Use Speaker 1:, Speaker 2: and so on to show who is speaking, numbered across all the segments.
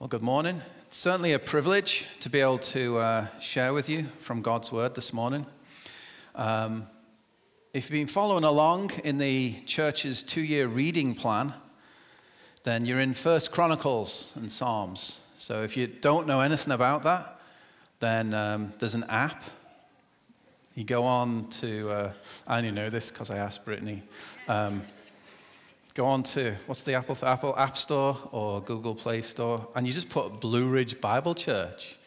Speaker 1: Well, good morning. It's certainly a privilege to be able to uh, share with you from God's Word this morning. Um, if you've been following along in the church's two year reading plan, then you're in First Chronicles and Psalms. So if you don't know anything about that, then um, there's an app. You go on to, uh, I only know this because I asked Brittany. Um, go on to what's the Apple Apple App Store or Google Play Store, and you just put Blue Ridge Bible Church,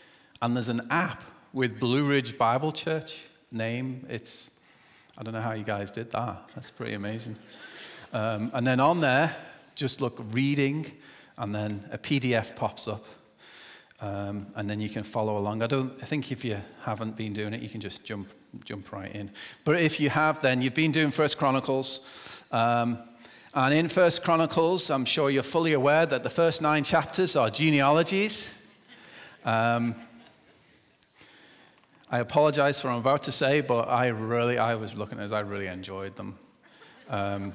Speaker 1: and there's an app with Blue Ridge Bible Church name. It's I don't know how you guys did that. That's pretty amazing. Um, and then on there, just look reading, and then a PDF pops up. Um, and then you can follow along. I don't I think if you haven't been doing it, you can just jump jump right in. But if you have, then you've been doing First Chronicles. Um, and in First Chronicles, I'm sure you're fully aware that the first nine chapters are genealogies. Um, I apologize for what I'm about to say, but I really, I was looking at I really enjoyed them. Um,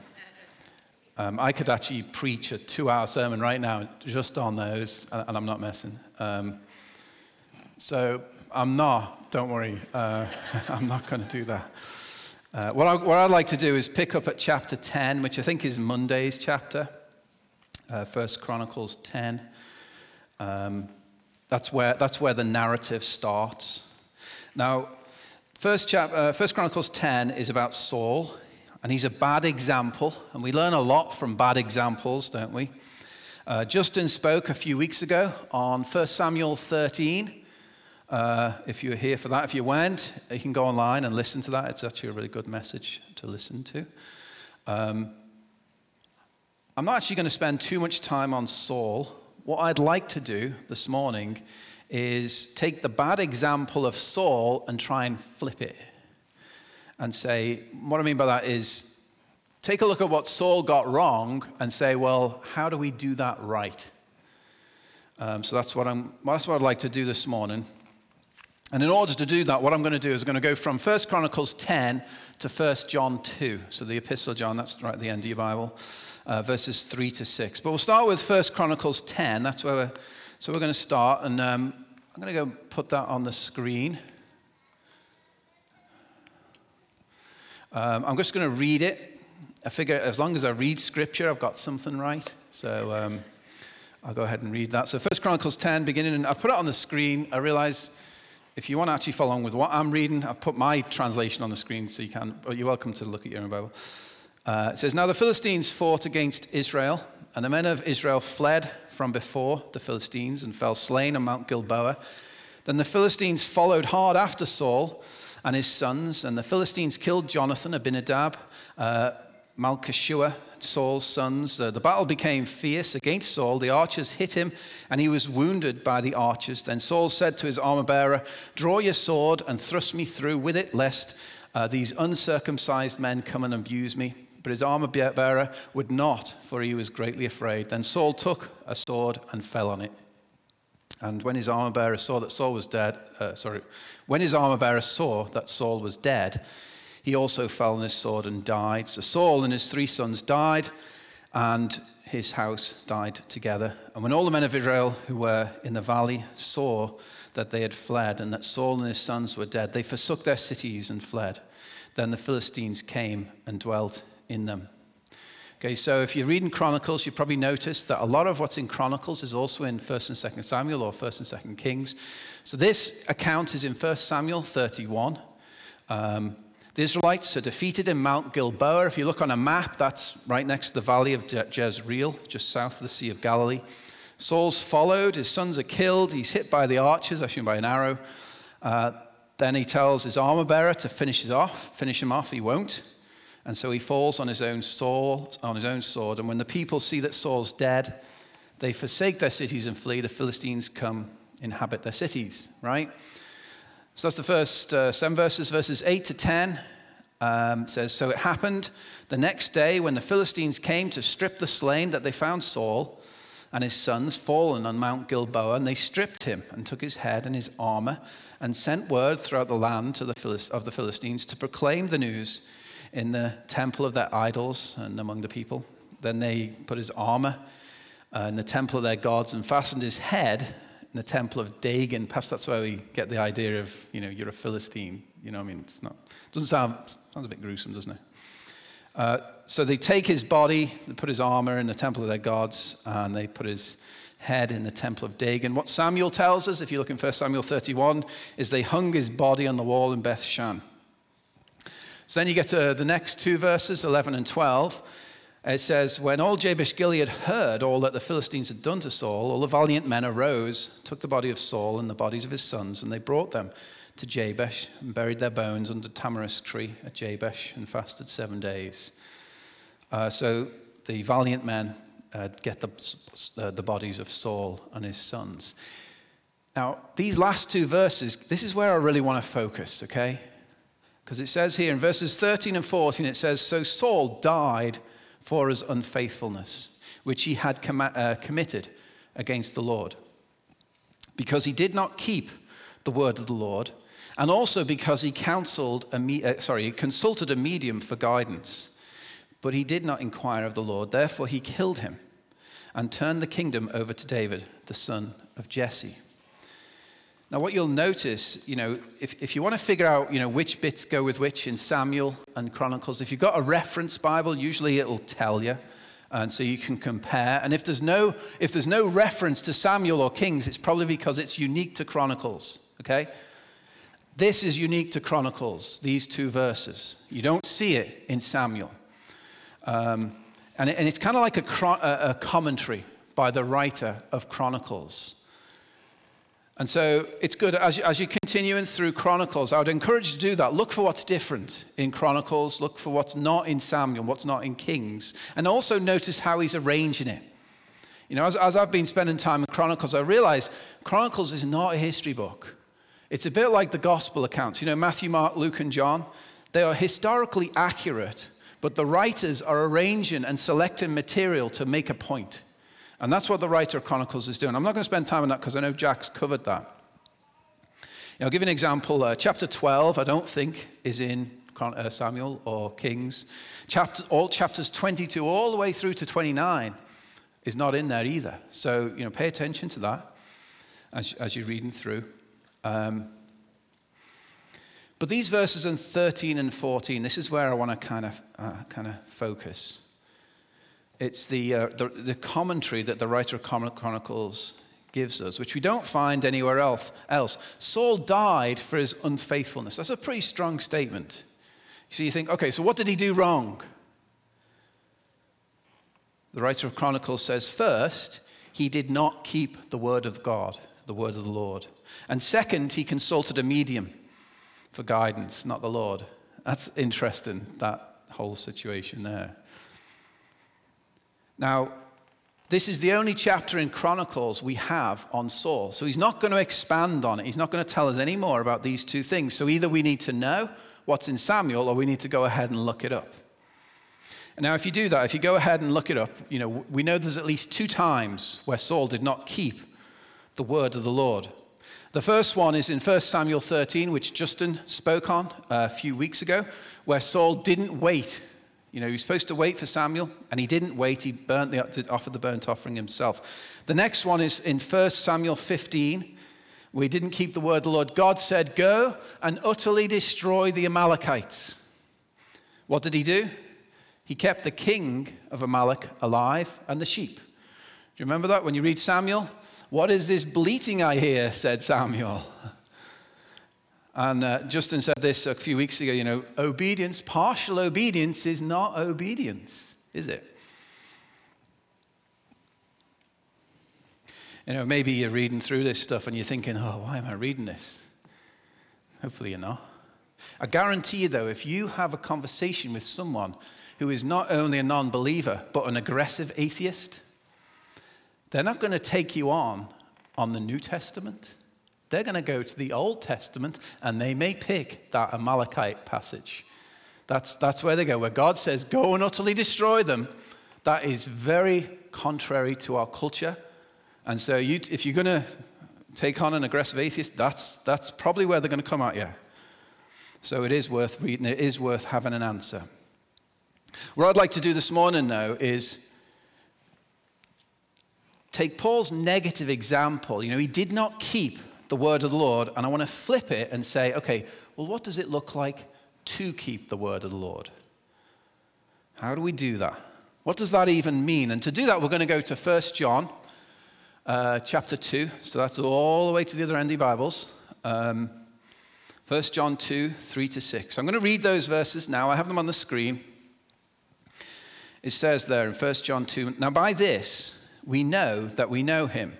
Speaker 1: um, I could actually preach a two hour sermon right now just on those, and I'm not messing. Um, so I'm not, don't worry, uh, I'm not going to do that. Uh, what, I, what I'd like to do is pick up at chapter 10, which I think is Monday's chapter, uh, First Chronicles 10. Um, that's, where, that's where the narrative starts. Now, First, chap, uh, First Chronicles 10 is about Saul, and he's a bad example, and we learn a lot from bad examples, don't we? Uh, Justin spoke a few weeks ago on 1 Samuel 13, uh, if you were here for that, if you weren't, you can go online and listen to that. It's actually a really good message to listen to. Um, I'm not actually going to spend too much time on Saul. What I'd like to do this morning is take the bad example of Saul and try and flip it. And say, what I mean by that is take a look at what Saul got wrong and say, well, how do we do that right? Um, so that's what, I'm, that's what I'd like to do this morning. And in order to do that, what I'm going to do is I'm going to go from 1 Chronicles 10 to 1 John 2. So the Epistle of John, that's right at the end of your Bible, uh, verses 3 to 6. But we'll start with 1 Chronicles 10. That's where we're, so we're going to start. And um, I'm going to go put that on the screen. Um, I'm just going to read it. I figure as long as I read scripture, I've got something right. So um, I'll go ahead and read that. So 1 Chronicles 10, beginning, and I put it on the screen. I realize if you want to actually follow along with what I'm reading, I've put my translation on the screen so you can, but you're welcome to look at your own Bible. Uh, it says, Now the Philistines fought against Israel, and the men of Israel fled from before the Philistines and fell slain on Mount Gilboa. Then the Philistines followed hard after Saul and his sons, and the Philistines killed Jonathan, Abinadab, uh, Malchishua, Saul's sons. Uh, the battle became fierce against Saul. The archers hit him, and he was wounded by the archers. Then Saul said to his armor bearer, Draw your sword and thrust me through with it, lest uh, these uncircumcised men come and abuse me. But his armor bearer would not, for he was greatly afraid. Then Saul took a sword and fell on it. And when his armor bearer saw that Saul was dead, uh, sorry, when his armor bearer saw that Saul was dead, he also fell on his sword and died. So Saul and his three sons died, and his house died together. And when all the men of Israel who were in the valley saw that they had fled and that Saul and his sons were dead, they forsook their cities and fled. Then the Philistines came and dwelt in them. Okay, so if you're reading Chronicles, you probably noticed that a lot of what's in Chronicles is also in 1st and 2nd Samuel or 1st and 2nd Kings. So this account is in 1st Samuel 31. Um, the Israelites are defeated in Mount Gilboa. If you look on a map, that's right next to the valley of Jezreel, just south of the Sea of Galilee. Saul's followed, his sons are killed, he's hit by the archers, actually by an arrow. Uh, then he tells his armor bearer to finish his off, finish him off. He won't. And so he falls on his own sword, on his own sword. And when the people see that Saul's dead, they forsake their cities and flee. The Philistines come inhabit their cities, right? So that's the first uh, seven verses, verses 8 to 10. Um, says, So it happened the next day when the Philistines came to strip the slain that they found Saul and his sons fallen on Mount Gilboa, and they stripped him and took his head and his armor and sent word throughout the land to the Philist- of the Philistines to proclaim the news in the temple of their idols and among the people. Then they put his armor uh, in the temple of their gods and fastened his head in the temple of Dagon. Perhaps that's where we get the idea of, you know, you're a Philistine. You know, I mean, it's not, it doesn't sound, sounds a bit gruesome, doesn't it? Uh, so they take his body, they put his armor in the temple of their gods, and they put his head in the temple of Dagon. What Samuel tells us, if you look in 1 Samuel 31, is they hung his body on the wall in Beth Shan. So then you get to the next two verses, 11 and 12. It says, When all Jabesh Gilead heard all that the Philistines had done to Saul, all the valiant men arose, took the body of Saul and the bodies of his sons, and they brought them to Jabesh and buried their bones under tamarisk tree at Jabesh and fasted seven days. Uh, so the valiant men uh, get the, uh, the bodies of Saul and his sons. Now, these last two verses, this is where I really want to focus, okay? Because it says here in verses 13 and 14, it says, So Saul died for his unfaithfulness, which he had com- uh, committed against the Lord, because he did not keep the word of the Lord, and also because he counseled a me- uh, sorry, consulted a medium for guidance. But he did not inquire of the Lord. Therefore, he killed him and turned the kingdom over to David, the son of Jesse. Now, what you'll notice, you know, if, if you want to figure out, you know, which bits go with which in Samuel and Chronicles, if you've got a reference Bible, usually it'll tell you, and so you can compare. And if there's no, if there's no reference to Samuel or Kings, it's probably because it's unique to Chronicles, okay? This is unique to Chronicles, these two verses. You don't see it in Samuel. Um, and, it, and, it's kind of like a, a commentary by the writer of Chronicles. And so it's good as, as you're continuing through Chronicles, I would encourage you to do that. Look for what's different in Chronicles, look for what's not in Samuel, what's not in Kings, and also notice how he's arranging it. You know, as, as I've been spending time in Chronicles, I realize Chronicles is not a history book. It's a bit like the gospel accounts. You know, Matthew, Mark, Luke, and John, they are historically accurate, but the writers are arranging and selecting material to make a point. And that's what the writer of Chronicles is doing. I'm not going to spend time on that because I know Jack's covered that. I'll give you an example. Uh, chapter 12, I don't think, is in uh, Samuel or Kings. Chapter, all chapters 22 all the way through to 29 is not in there either. So, you know, pay attention to that as, as you're reading through. Um, but these verses in 13 and 14, this is where I want to kind of, uh, kind of focus. It's the, uh, the, the, commentary that the writer of Chronicles gives us, which we don't find anywhere else, else. Saul died for his unfaithfulness. That's a pretty strong statement. So you think, okay, so what did he do wrong? The writer of Chronicles says, first, he did not keep the word of God, the word of the Lord. And second, he consulted a medium for guidance, not the Lord. That's interesting, that whole situation there. Now, this is the only chapter in Chronicles we have on Saul. So he's not going to expand on it. He's not going to tell us any more about these two things. So either we need to know what's in Samuel or we need to go ahead and look it up. Now, if you do that, if you go ahead and look it up, you know, we know there's at least two times where Saul did not keep the word of the Lord. The first one is in 1 Samuel 13, which Justin spoke on uh, a few weeks ago, where Saul didn't wait you know, he was supposed to wait for Samuel, and he didn't wait. He burnt the, offered the burnt offering himself. The next one is in 1 Samuel 15. We didn't keep the word the Lord. God said, Go and utterly destroy the Amalekites. What did he do? He kept the king of Amalek alive and the sheep. Do you remember that when you read Samuel? What is this bleating I hear? said Samuel. And uh, Justin said this a few weeks ago you know, obedience, partial obedience is not obedience, is it? You know, maybe you're reading through this stuff and you're thinking, oh, why am I reading this? Hopefully you're not. I guarantee you, though, if you have a conversation with someone who is not only a non believer, but an aggressive atheist, they're not going to take you on on the New Testament. They're going to go to the Old Testament and they may pick that Amalekite passage. That's, that's where they go, where God says, Go and utterly destroy them. That is very contrary to our culture. And so, you, if you're going to take on an aggressive atheist, that's, that's probably where they're going to come at you. So, it is worth reading, it is worth having an answer. What I'd like to do this morning now is take Paul's negative example. You know, he did not keep the word of the Lord, and I want to flip it and say, okay, well, what does it look like to keep the word of the Lord? How do we do that? What does that even mean? And to do that, we're going to go to 1 John uh, chapter 2. So that's all the way to the other end of Bibles. Um, 1 John 2, 3 to 6. I'm going to read those verses now. I have them on the screen. It says there in 1 John 2 Now by this we know that we know him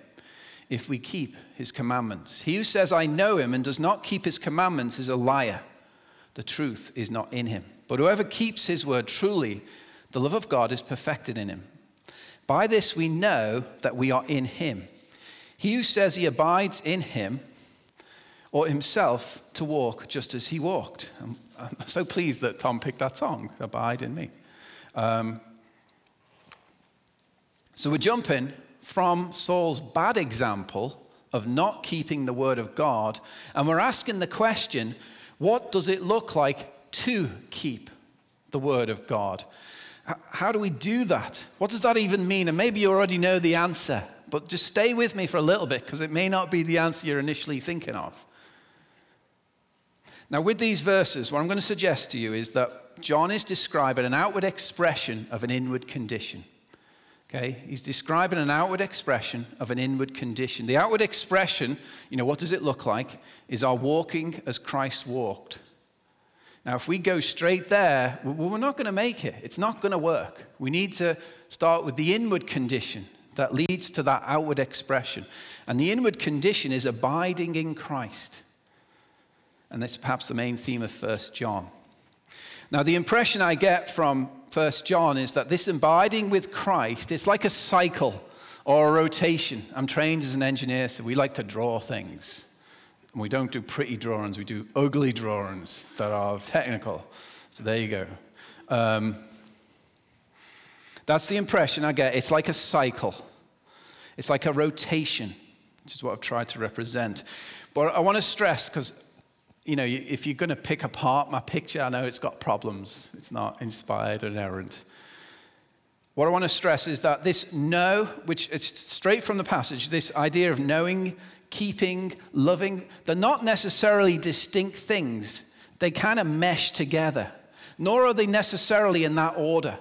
Speaker 1: if we keep his commandments. He who says, I know him, and does not keep his commandments is a liar. The truth is not in him. But whoever keeps his word truly, the love of God is perfected in him. By this we know that we are in him. He who says he abides in him, or himself to walk just as he walked. I'm, I'm so pleased that Tom picked that song, Abide in Me. Um, so we're jumping from Saul's bad example of not keeping the word of God, and we're asking the question what does it look like to keep the word of God? How do we do that? What does that even mean? And maybe you already know the answer, but just stay with me for a little bit because it may not be the answer you're initially thinking of. Now, with these verses, what I'm going to suggest to you is that John is describing an outward expression of an inward condition. Okay, he's describing an outward expression of an inward condition. The outward expression, you know, what does it look like? Is our walking as Christ walked. Now, if we go straight there, we're not going to make it. It's not going to work. We need to start with the inward condition that leads to that outward expression. And the inward condition is abiding in Christ. And that's perhaps the main theme of 1 John. Now, the impression I get from First John is that this abiding with Christ, it's like a cycle or a rotation. I'm trained as an engineer, so we like to draw things. And we don't do pretty drawings, we do ugly drawings that are technical. So there you go. Um, that's the impression I get. It's like a cycle, it's like a rotation, which is what I've tried to represent. But I want to stress, because you know, if you're going to pick apart my picture, I know it's got problems. It's not inspired and errant. What I want to stress is that this know, which it's straight from the passage, this idea of knowing, keeping, loving, they're not necessarily distinct things. They kind of mesh together, nor are they necessarily in that order.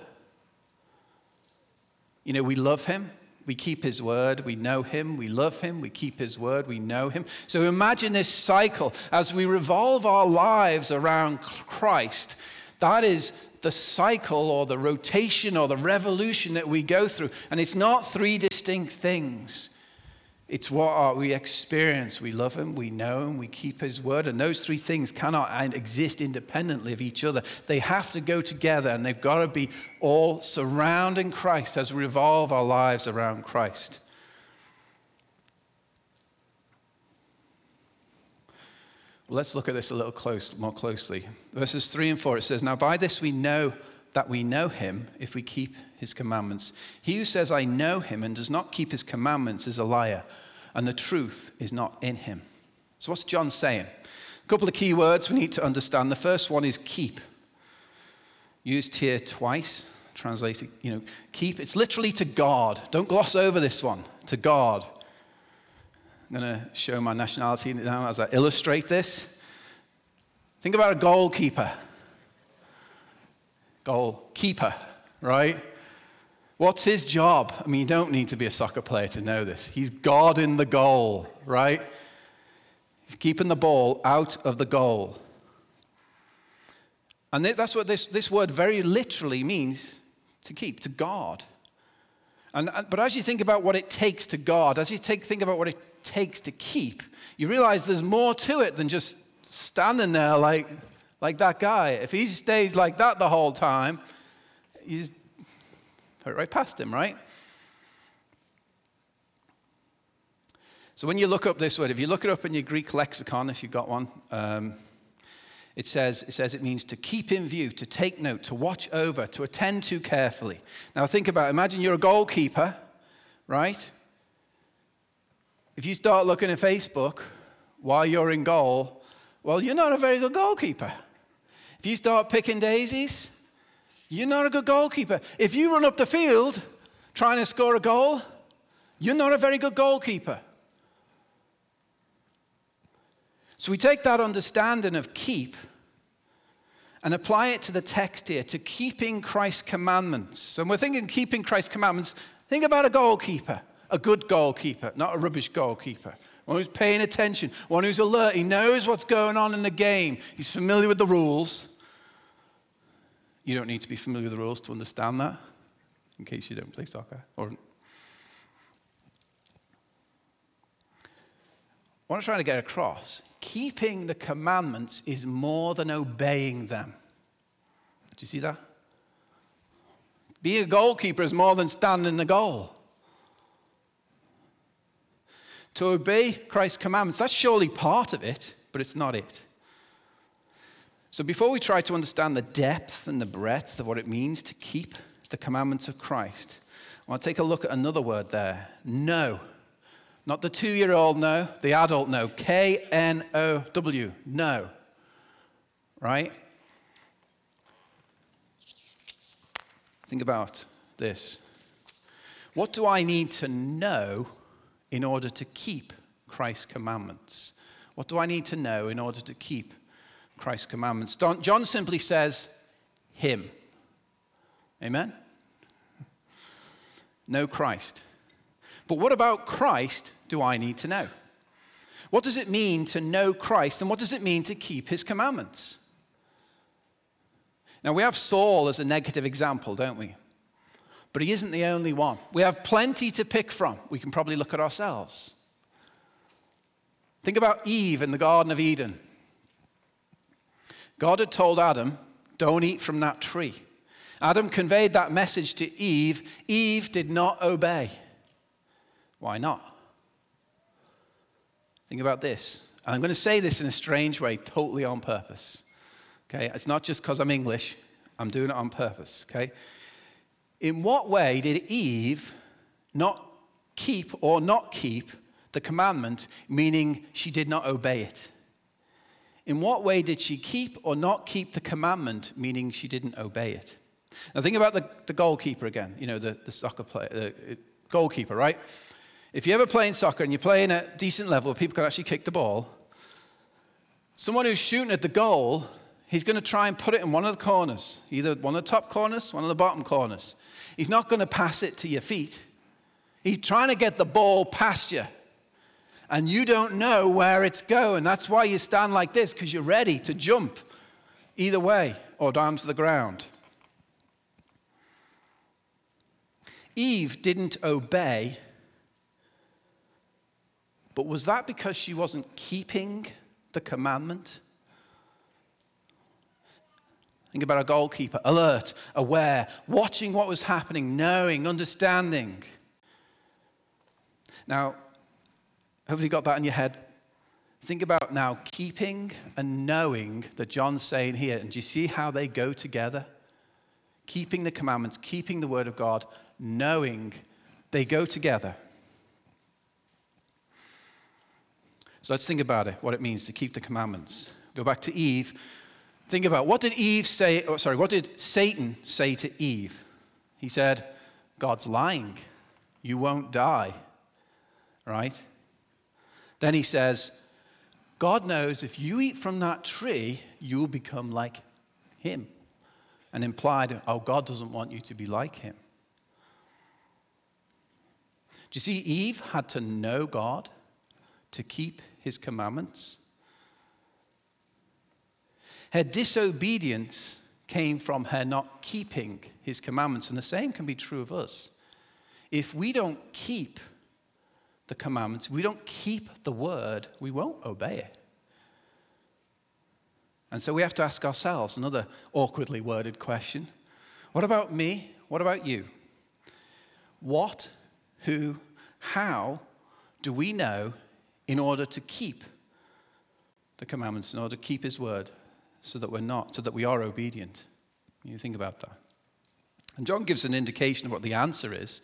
Speaker 1: You know, we love him, we keep his word, we know him, we love him, we keep his word, we know him. So imagine this cycle as we revolve our lives around Christ. That is the cycle or the rotation or the revolution that we go through. And it's not three distinct things. It's what we experience. We love Him, we know Him, we keep His word. And those three things cannot exist independently of each other. They have to go together, and they've got to be all surrounding Christ as we revolve our lives around Christ. Let's look at this a little close, more closely. Verses 3 and 4, it says, Now by this we know that we know him if we keep his commandments. He who says, I know him, and does not keep his commandments is a liar, and the truth is not in him. So, what's John saying? A couple of key words we need to understand. The first one is keep, used here twice. Translated, you know, keep. It's literally to guard. Don't gloss over this one. To guard. I'm going to show my nationality now as I illustrate this. Think about a goalkeeper goalkeeper, right? What's his job? I mean, you don't need to be a soccer player to know this. He's guarding the goal, right? He's keeping the ball out of the goal. And that's what this, this word very literally means to keep, to guard. And, but as you think about what it takes to guard, as you take, think about what it takes to keep, you realize there's more to it than just standing there like, like that guy. If he stays like that the whole time, you just put right past him, right? So when you look up this word, if you look it up in your Greek lexicon, if you've got one, um, it says, it says it means to keep in view, to take note, to watch over, to attend to carefully. Now think about it. Imagine you're a goalkeeper, right? If you start looking at Facebook while you're in goal, well, you're not a very good goalkeeper. If you start picking daisies, you're not a good goalkeeper. If you run up the field trying to score a goal, You're not a very good goalkeeper. So we take that understanding of keep and apply it to the text here, to keeping Christ's commandments. And we're thinking keeping Christ's commandments, think about a goalkeeper, a good goalkeeper, not a rubbish goalkeeper. One who's paying attention, one who's alert, he knows what's going on in the game, he's familiar with the rules. You don't need to be familiar with the rules to understand that, in case you don't play soccer. Or what I'm trying to get across keeping the commandments is more than obeying them. Do you see that? Being a goalkeeper is more than standing in the goal. To obey Christ's commandments, that's surely part of it, but it's not it. So before we try to understand the depth and the breadth of what it means to keep the commandments of Christ, I want to take a look at another word there know. Not the two year old no, the adult no. K N O W, no. Right? Think about this. What do I need to know in order to keep Christ's commandments? What do I need to know in order to keep Christ's commandments? John simply says, Him. Amen? Know Christ. But what about Christ do I need to know? What does it mean to know Christ and what does it mean to keep his commandments? Now, we have Saul as a negative example, don't we? But he isn't the only one. We have plenty to pick from. We can probably look at ourselves. Think about Eve in the Garden of Eden. God had told Adam, Don't eat from that tree. Adam conveyed that message to Eve. Eve did not obey. Why not? Think about this. And I'm going to say this in a strange way, totally on purpose. Okay? It's not just because I'm English, I'm doing it on purpose. Okay? In what way did Eve not keep or not keep the commandment, meaning she did not obey it? In what way did she keep or not keep the commandment, meaning she didn't obey it? Now, think about the, the goalkeeper again, you know, the, the soccer player, the uh, goalkeeper, right? If you're ever playing soccer and you're playing at a decent level people can actually kick the ball, someone who's shooting at the goal, he's going to try and put it in one of the corners, either one of the top corners, one of the bottom corners. He's not going to pass it to your feet. He's trying to get the ball past you. And you don't know where it's going. That's why you stand like this, because you're ready to jump either way or down to the ground. Eve didn't obey but was that because she wasn't keeping the commandment? Think about a goalkeeper, alert, aware, watching what was happening, knowing, understanding. Now, hopefully you got that in your head. Think about now keeping and knowing that John's saying here. And do you see how they go together? Keeping the commandments, keeping the word of God, knowing they go together. So let's think about it, what it means to keep the commandments. Go back to Eve. Think about what did Eve say, oh, sorry, what did Satan say to Eve? He said, God's lying. You won't die. Right? Then he says, God knows if you eat from that tree, you'll become like him. And implied, oh, God doesn't want you to be like him. Do you see, Eve had to know God to keep his commandments. Her disobedience came from her not keeping his commandments, and the same can be true of us. If we don't keep the commandments, we don't keep the word, we won't obey it. And so we have to ask ourselves another awkwardly worded question What about me? What about you? What, who, how do we know in order to keep the commandments, in order to keep his word, so that we're not, so that we are obedient. You think about that. And John gives an indication of what the answer is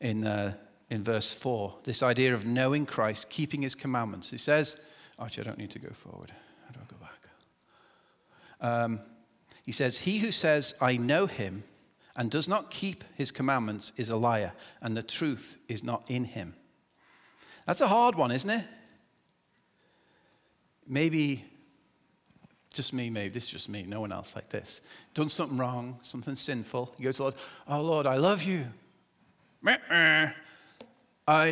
Speaker 1: in, uh, in verse 4 this idea of knowing Christ, keeping his commandments. He says, actually, I don't need to go forward. How do I go back? Um, he says, He who says, I know him, and does not keep his commandments is a liar, and the truth is not in him. That's a hard one, isn't it? Maybe just me, maybe this is just me, no one else like this. Done something wrong, something sinful. You go to the Lord, oh Lord, I love you. I, I,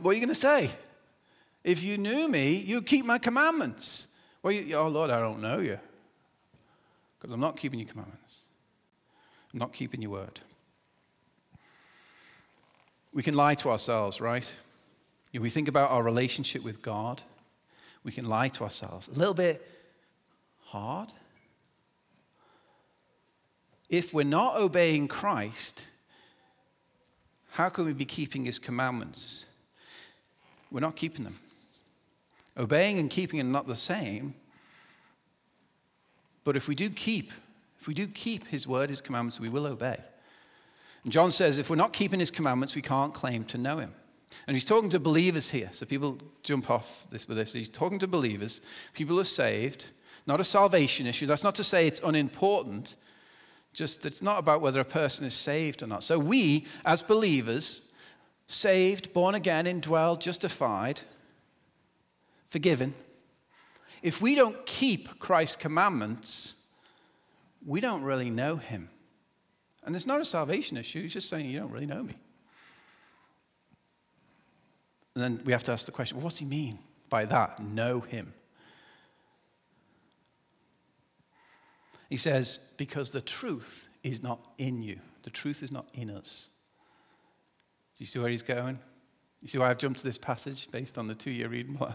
Speaker 1: what are you going to say? If you knew me, you'd keep my commandments. Well, you, oh Lord, I don't know you because I'm not keeping your commandments. I'm not keeping your word. We can lie to ourselves, right? If we think about our relationship with God, we can lie to ourselves. A little bit hard. If we're not obeying Christ, how can we be keeping his commandments? We're not keeping them. Obeying and keeping are not the same. But if we do keep, if we do keep his word, his commandments, we will obey. And John says if we're not keeping his commandments, we can't claim to know him. And he's talking to believers here. So people jump off this with this. He's talking to believers. People are saved, not a salvation issue. That's not to say it's unimportant, just it's not about whether a person is saved or not. So we, as believers, saved, born again, indwelled, justified, forgiven, if we don't keep Christ's commandments, we don't really know him. And it's not a salvation issue, he's just saying, You don't really know me. And then we have to ask the question well, what's he mean by that? Know him. He says, Because the truth is not in you, the truth is not in us. Do you see where he's going? You see why I've jumped to this passage based on the two year reading plan?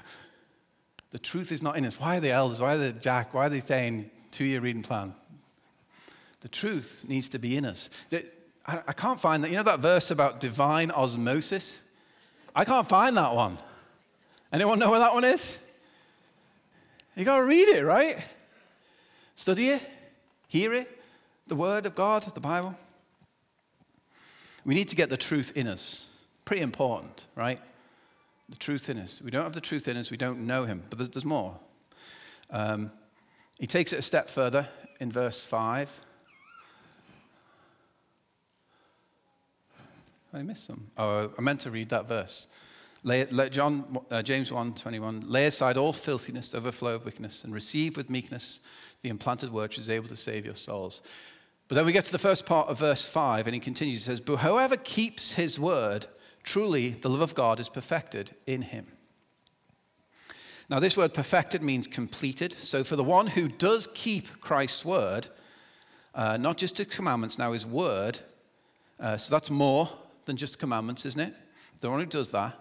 Speaker 1: the truth is not in us. Why are the elders? Why are the Jack? Why are they saying two year reading plan? The truth needs to be in us. I can't find that. You know that verse about divine osmosis? I can't find that one. Anyone know where that one is? You got to read it, right? Study it, hear it, the Word of God, the Bible. We need to get the truth in us. Pretty important, right? The truth in us. We don't have the truth in us, we don't know Him. But there's, there's more. Um, he takes it a step further in verse 5. I missed some. Oh, I meant to read that verse. Lay, let John, uh, James 1 21, lay aside all filthiness, overflow of wickedness, and receive with meekness the implanted word which is able to save your souls. But then we get to the first part of verse 5, and he continues. He says, But whoever keeps his word, truly the love of God is perfected in him. Now, this word perfected means completed. So, for the one who does keep Christ's word, uh, not just his commandments, now his word, uh, so that's more than just commandments, isn't it? The one who does that,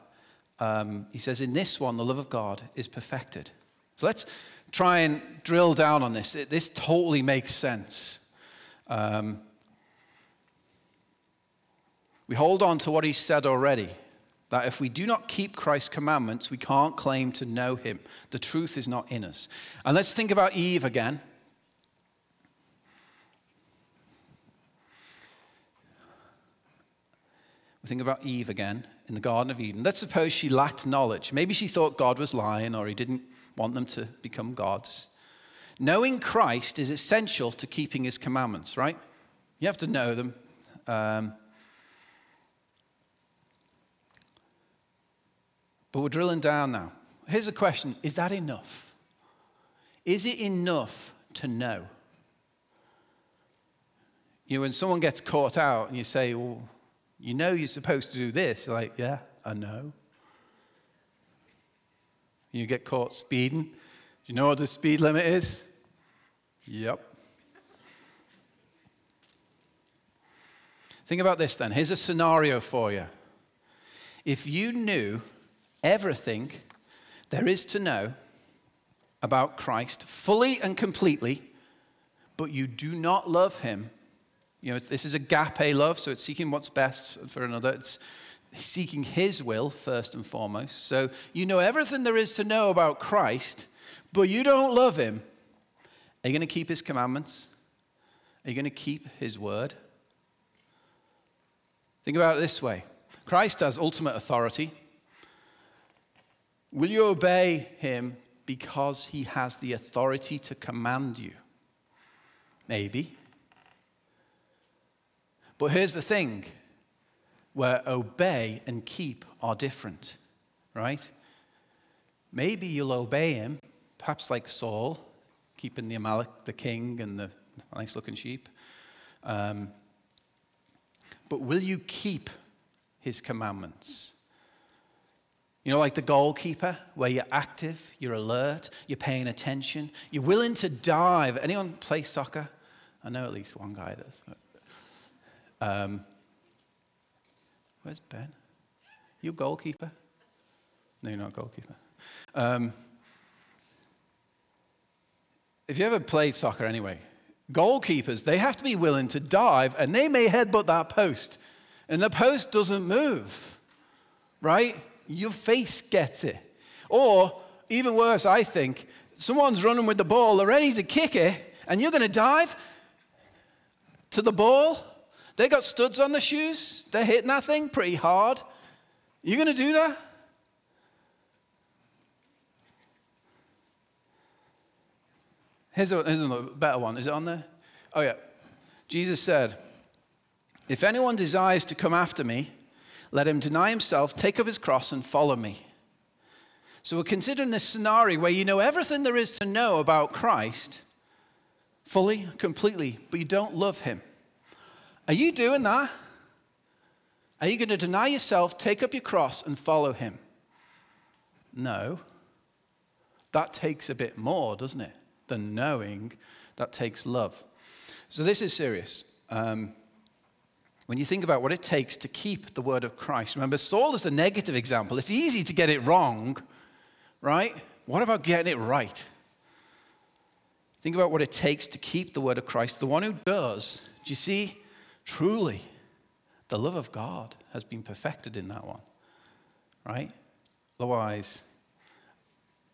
Speaker 1: um, he says, in this one, the love of God is perfected. So let's try and drill down on this. This totally makes sense. Um, we hold on to what he said already that if we do not keep Christ's commandments, we can't claim to know him. The truth is not in us. And let's think about Eve again. We think about Eve again in the Garden of Eden. Let's suppose she lacked knowledge. Maybe she thought God was lying or he didn't want them to become gods. Knowing Christ is essential to keeping his commandments, right? You have to know them. Um, but we're drilling down now. Here's a question Is that enough? Is it enough to know? You know, when someone gets caught out and you say, Well, you know you're supposed to do this, you're like, Yeah, I know. You get caught speeding. Do you know what the speed limit is? Yep. Think about this then. Here's a scenario for you. If you knew everything there is to know about Christ fully and completely, but you do not love him, you know, this is a agape love, so it's seeking what's best for another. It's seeking his will first and foremost. So you know everything there is to know about Christ, but you don't love him. Are you going to keep his commandments? Are you going to keep his word? Think about it this way Christ has ultimate authority. Will you obey him because he has the authority to command you? Maybe. But here's the thing where obey and keep are different, right? Maybe you'll obey him, perhaps like Saul, keeping the Amalek, the king, and the nice looking sheep. Um, but will you keep his commandments? You know, like the goalkeeper, where you're active, you're alert, you're paying attention, you're willing to dive. Anyone play soccer? I know at least one guy does. Um, where's Ben? You goalkeeper? No, you're not goalkeeper. Um, if you ever played soccer anyway, goalkeepers, they have to be willing to dive and they may headbutt that post and the post doesn't move, right? Your face gets it. Or, even worse, I think, someone's running with the ball, they're ready to kick it, and you're going to dive to the ball. They got studs on the shoes, they're hitting that thing pretty hard. You're going to do that? Here's a, here's a better one. Is it on there? Oh, yeah. Jesus said, If anyone desires to come after me, let him deny himself, take up his cross, and follow me. So we're considering this scenario where you know everything there is to know about Christ fully, completely, but you don't love him. Are you doing that? Are you going to deny yourself, take up your cross, and follow him? No. That takes a bit more, doesn't it? than knowing that takes love. So this is serious. Um, when you think about what it takes to keep the word of Christ, remember, Saul is a negative example. It's easy to get it wrong, right? What about getting it right? Think about what it takes to keep the word of Christ. The one who does, do you see? Truly, the love of God has been perfected in that one, right? Otherwise,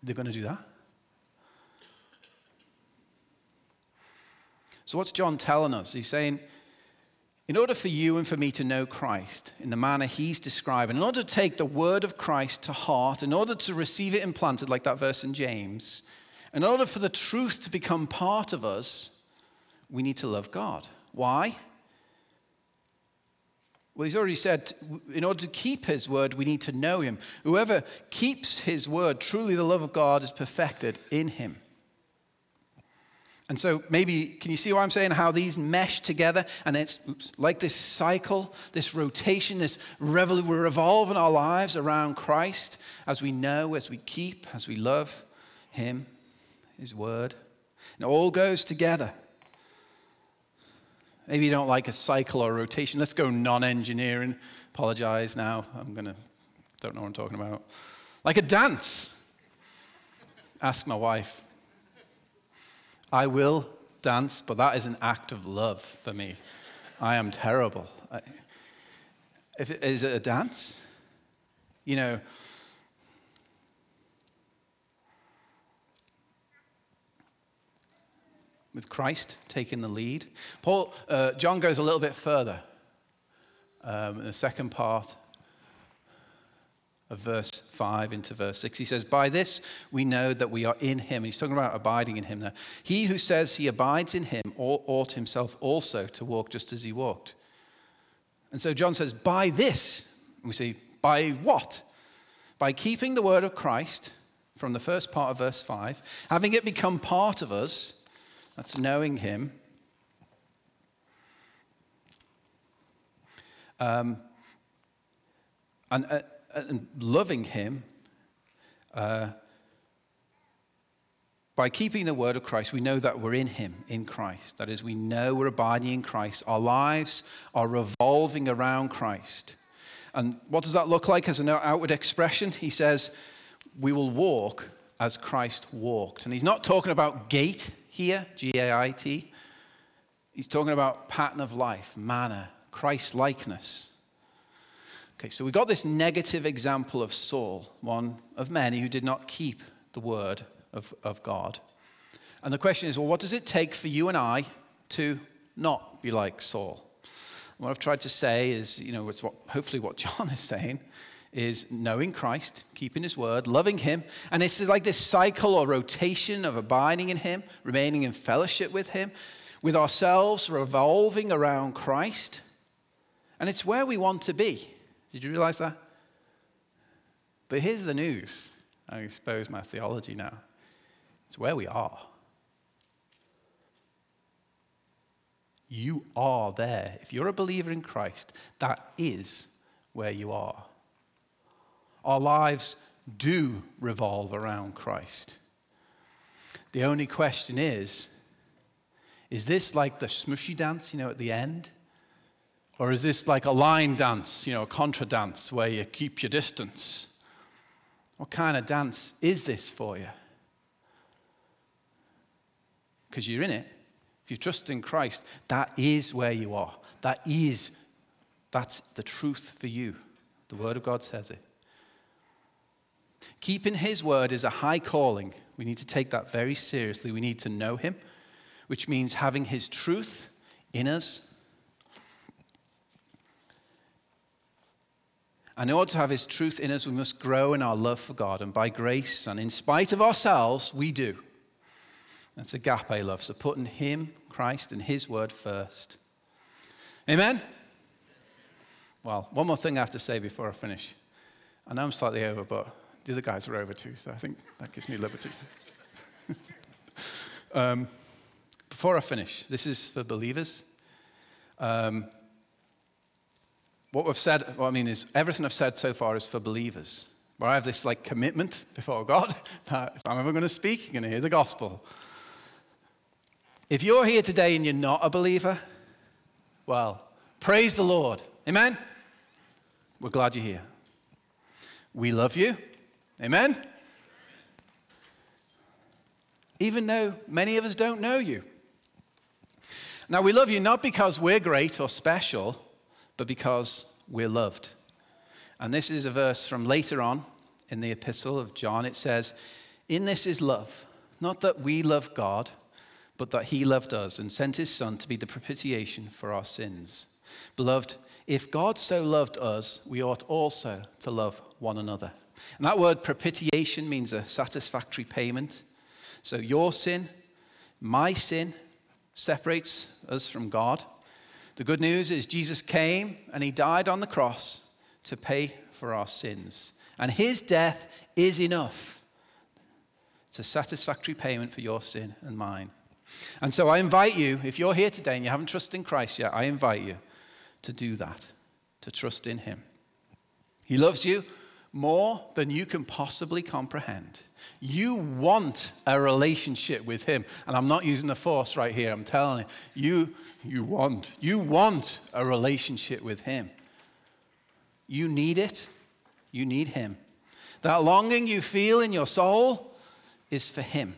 Speaker 1: they're going to do that. So, what's John telling us? He's saying, in order for you and for me to know Christ in the manner he's describing, in order to take the word of Christ to heart, in order to receive it implanted, like that verse in James, in order for the truth to become part of us, we need to love God. Why? Well, he's already said, in order to keep his word, we need to know him. Whoever keeps his word, truly the love of God is perfected in him. And so, maybe, can you see what I'm saying? How these mesh together? And it's oops, like this cycle, this rotation, this. We're revolving our lives around Christ as we know, as we keep, as we love Him, His Word. And it all goes together. Maybe you don't like a cycle or a rotation. Let's go non engineering. Apologize now. I'm going to, don't know what I'm talking about. Like a dance. Ask my wife. I will dance, but that is an act of love for me. I am terrible. I, if it, is it a dance? You know, with Christ taking the lead. Paul, uh, John goes a little bit further um, in the second part of verse 5 into verse 6. He says, By this we know that we are in him. And he's talking about abiding in him now. He who says he abides in him ought himself also to walk just as he walked. And so John says, By this, we see, by what? By keeping the word of Christ from the first part of verse 5, having it become part of us, that's knowing him. Um, and, uh, and loving Him, uh, by keeping the word of Christ, we know that we're in Him, in Christ. That is, we know we're abiding in Christ. Our lives are revolving around Christ. And what does that look like as an outward expression? He says, We will walk as Christ walked. And he's not talking about gait here, G A I T. He's talking about pattern of life, manner, Christ likeness. Okay, so we got this negative example of Saul, one of many who did not keep the word of, of God. And the question is well, what does it take for you and I to not be like Saul? What I've tried to say is, you know, it's what, hopefully what John is saying is knowing Christ, keeping his word, loving him. And it's like this cycle or rotation of abiding in him, remaining in fellowship with him, with ourselves revolving around Christ And it's where we want to be. Did you realize that? But here's the news. I expose my theology now. It's where we are. You are there. If you're a believer in Christ, that is where you are. Our lives do revolve around Christ. The only question is is this like the smushy dance, you know, at the end? Or is this like a line dance, you know, a contra dance where you keep your distance? What kind of dance is this for you? Because you're in it. If you trust in Christ, that is where you are. That is, that's the truth for you. The Word of God says it. Keeping His Word is a high calling. We need to take that very seriously. We need to know Him, which means having His truth in us. And in order to have His truth in us, we must grow in our love for God. And by grace and in spite of ourselves, we do. That's a agape love. So putting Him, Christ, and His Word first. Amen? Well, one more thing I have to say before I finish. I know I'm slightly over, but the other guys are over too, so I think that gives me liberty. um, before I finish, this is for believers. Um, what we've said, what I mean is, everything I've said so far is for believers. Where I have this like commitment before God if I'm ever going to speak, you're going to hear the gospel. If you're here today and you're not a believer, well, praise the Lord. Amen? We're glad you're here. We love you. Amen? Even though many of us don't know you. Now, we love you not because we're great or special, but because we're loved. And this is a verse from later on in the epistle of John. It says, In this is love, not that we love God, but that he loved us and sent his Son to be the propitiation for our sins. Beloved, if God so loved us, we ought also to love one another. And that word propitiation means a satisfactory payment. So your sin, my sin, separates us from God. The good news is Jesus came and he died on the cross to pay for our sins. And his death is enough. It's a satisfactory payment for your sin and mine. And so I invite you, if you're here today and you haven't trusted in Christ yet, I invite you to do that, to trust in Him. He loves you more than you can possibly comprehend. You want a relationship with Him. And I'm not using the force right here, I'm telling you. You, you want. You want a relationship with Him. You need it. You need Him. That longing you feel in your soul is for Him.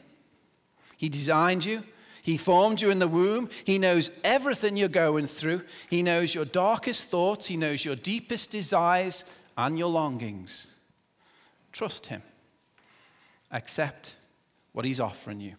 Speaker 1: He designed you, he formed you in the womb. He knows everything you're going through. He knows your darkest thoughts. He knows your deepest desires and your longings. Trust Him. Accept what He's offering you.